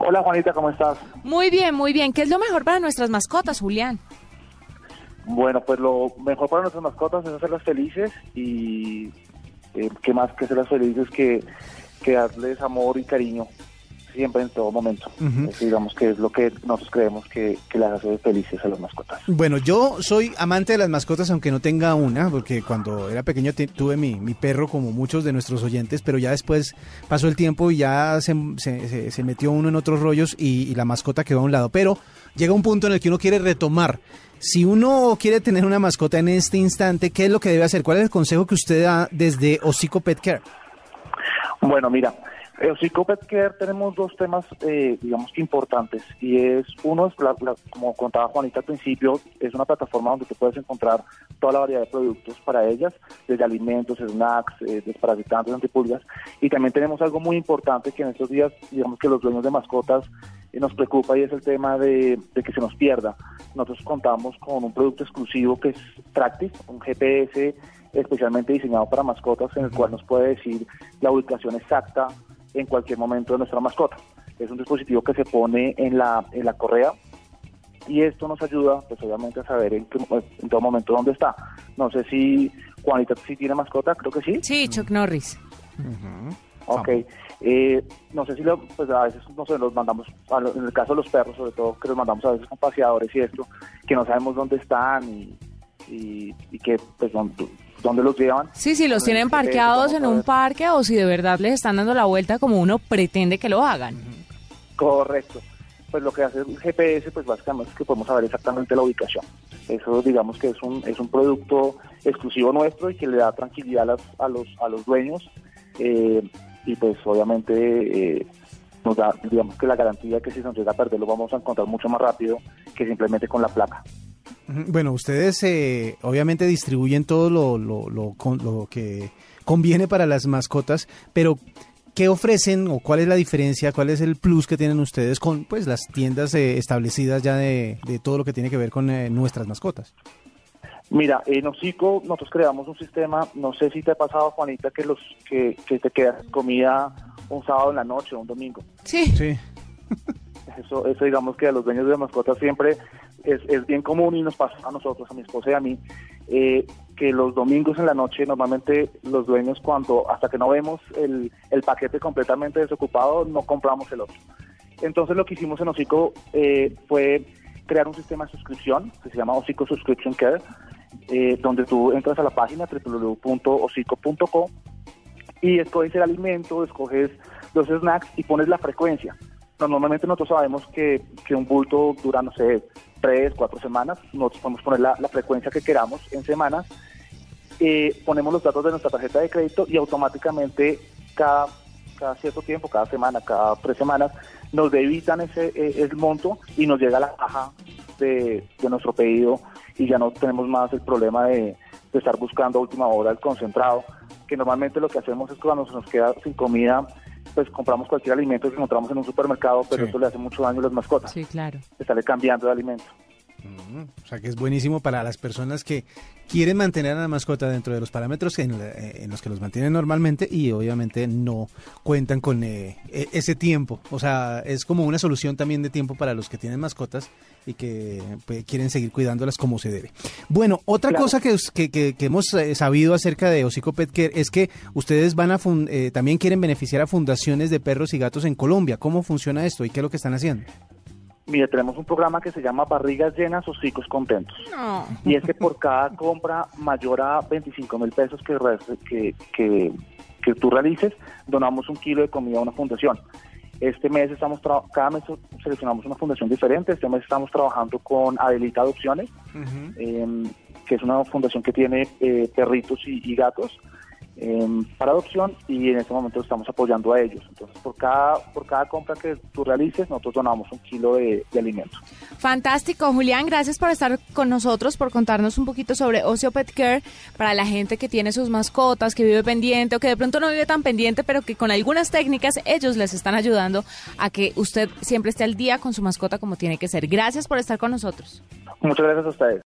Hola Juanita, ¿cómo estás? Muy bien, muy bien. ¿Qué es lo mejor para nuestras mascotas, Julián? Bueno, pues lo mejor para nuestras mascotas es hacerlas felices y eh, qué más que hacerlas felices que, que darles amor y cariño siempre en todo momento. Es, digamos que es lo que nosotros creemos que, que las hace felices a las mascotas. Bueno, yo soy amante de las mascotas, aunque no tenga una, porque cuando era pequeño tuve mi, mi perro, como muchos de nuestros oyentes, pero ya después pasó el tiempo y ya se, se- se- se metió uno en otros rollos y, y la mascota quedó a un lado. Pero llega un punto en el que uno quiere retomar. Si uno quiere tener una mascota en este instante, ¿qué es lo que debe hacer? ¿Cuál es el consejo que usted da desde Hocico Pet Care? Bueno, mira, en Hocico Pet Care tenemos dos temas, eh, digamos que importantes, y es, uno es, la- la- como contaba Juanita al principio, es una plataforma donde tú puedes encontrar toda la variedad de productos para ellas, desde alimentos, snacks, eh, desparasitantes, antipulgas, y también tenemos algo muy importante que en estos días, digamos que los dueños de mascotas eh, nos preocupa y es el tema de, de que se nos pierda. Nosotros contamos con un producto exclusivo que es Tractis, un GPS especialmente diseñado para mascotas en el cual nos puede decir la ubicación exacta en cualquier momento de nuestra mascota. Es un dispositivo que se pone en la, en la correa y esto nos ayuda, pues obviamente, a saber en, qué- en todo momento dónde está. No sé si Juanita si tiene mascota, creo que sí. Sí, Chuck Norris. Ok. Eh, no sé si lo, pues a veces no sé, los mandamos, en el caso de los perros sobre todo, que los mandamos a veces con paseadores y esto, que no sabemos dónde están y, y, y que pues dónde, dónde los llevan. Sí, si los tienen parqueados en un parque o si de verdad les están dando la vuelta como uno pretende que lo hagan. Correcto. Pues lo que hace el GPS, pues básicamente es que podemos saber exactamente la ubicación. Eso digamos que es un, es un producto exclusivo nuestro y que le da tranquilidad a, las- a los, a los dueños eh, y pues obviamente eh, nos da, digamos que la garantía que si se nos llega a perder lo vamos a encontrar mucho más rápido que simplemente con la placa. Bueno, ustedes eh, obviamente distribuyen todo lo, lo, lo con- lo que conviene para las mascotas, pero ¿qué ofrecen o cuál es la diferencia, cuál es el plus que tienen ustedes con pues las tiendas eh, establecidas ya de, de todo lo que tiene que ver con eh, nuestras mascotas? Mira, en Hocico nosotros creamos un sistema, no sé si te ha pasado Juanita, que los que, que te quedas comida un sábado en la noche o un domingo. Sí. Sí. Eso, eso digamos que a los dueños de mascotas siempre es, es bien común y nos pasa a nosotros, a mi esposa y a mí, eh, que los domingos en la noche normalmente los dueños cuando hasta que no vemos el, el paquete completamente desocupado no compramos el otro. Entonces lo que hicimos en Hocico eh, fue crear un sistema de suscripción que se llama Hocico Subscription Care, eh, donde tú entras a la página www.hocico.co y escoges el alimento, escoges los snacks y pones la frecuencia. No, Normalmente nosotros sabemos que, que un bulto dura, no sé, tres, cuatro semanas. Nosotros podemos poner la, frecuencia que queramos en semanas. Eh, ponemos los datos de nuestra tarjeta de crédito y automáticamente cada, cierto tiempo, cada semana, cada tres semanas, nos debitan ese eh, el monto y nos llega la caja de, de nuestro pedido y ya no tenemos más el problema de, de estar buscando a última hora el concentrado, que normalmente lo que hacemos es cuando se nos queda sin comida, pues compramos cualquier alimento que encontramos en un supermercado, pero Sí. eso le hace mucho daño a las mascotas, Sí, claro. estarle cambiando de alimento. O sea que es buenísimo para las personas que quieren mantener a la mascota dentro de los parámetros en, la- eh, en los que los mantienen normalmente y obviamente no cuentan con eh, e- ese tiempo. O sea, es como una solución también de tiempo para los que tienen mascotas y que pues, quieren seguir cuidándolas como se debe. Bueno, otra Claro. cosa que, hemos eh, sabido acerca de Hocico Pet Care es que ustedes van a fun- eh, también quieren beneficiar a fundaciones de perros y gatos en Colombia. ¿Cómo funciona esto y qué es lo que están haciendo? Mire, tenemos un programa que se llama Barrigas Llenas, Hocicos Contentos. No. Y es que por cada compra mayor a 25 mil pesos que, que, que, que tú realices, donamos un kilo de comida a una fundación. Este mes estamos, tra- cada mes seleccionamos una fundación diferente. Este mes estamos trabajando con Adelita Adopciones, em, que es una fundación que tiene eh, perritos y, y gatos em, para adopción y en este momento estamos apoyando a ellos. Entonces, por cada, por cada compra que tú realices, nosotros donamos un kilo de. Fantástico, Julián, gracias por estar con nosotros, por contarnos un poquito sobre Ocio Pet Care para la gente que tiene sus mascotas, que vive pendiente o que de pronto no vive tan pendiente, pero que con algunas técnicas ellos les están ayudando a que usted siempre esté al día con su mascota como tiene que ser. Gracias por estar con nosotros. Muchas gracias a ustedes.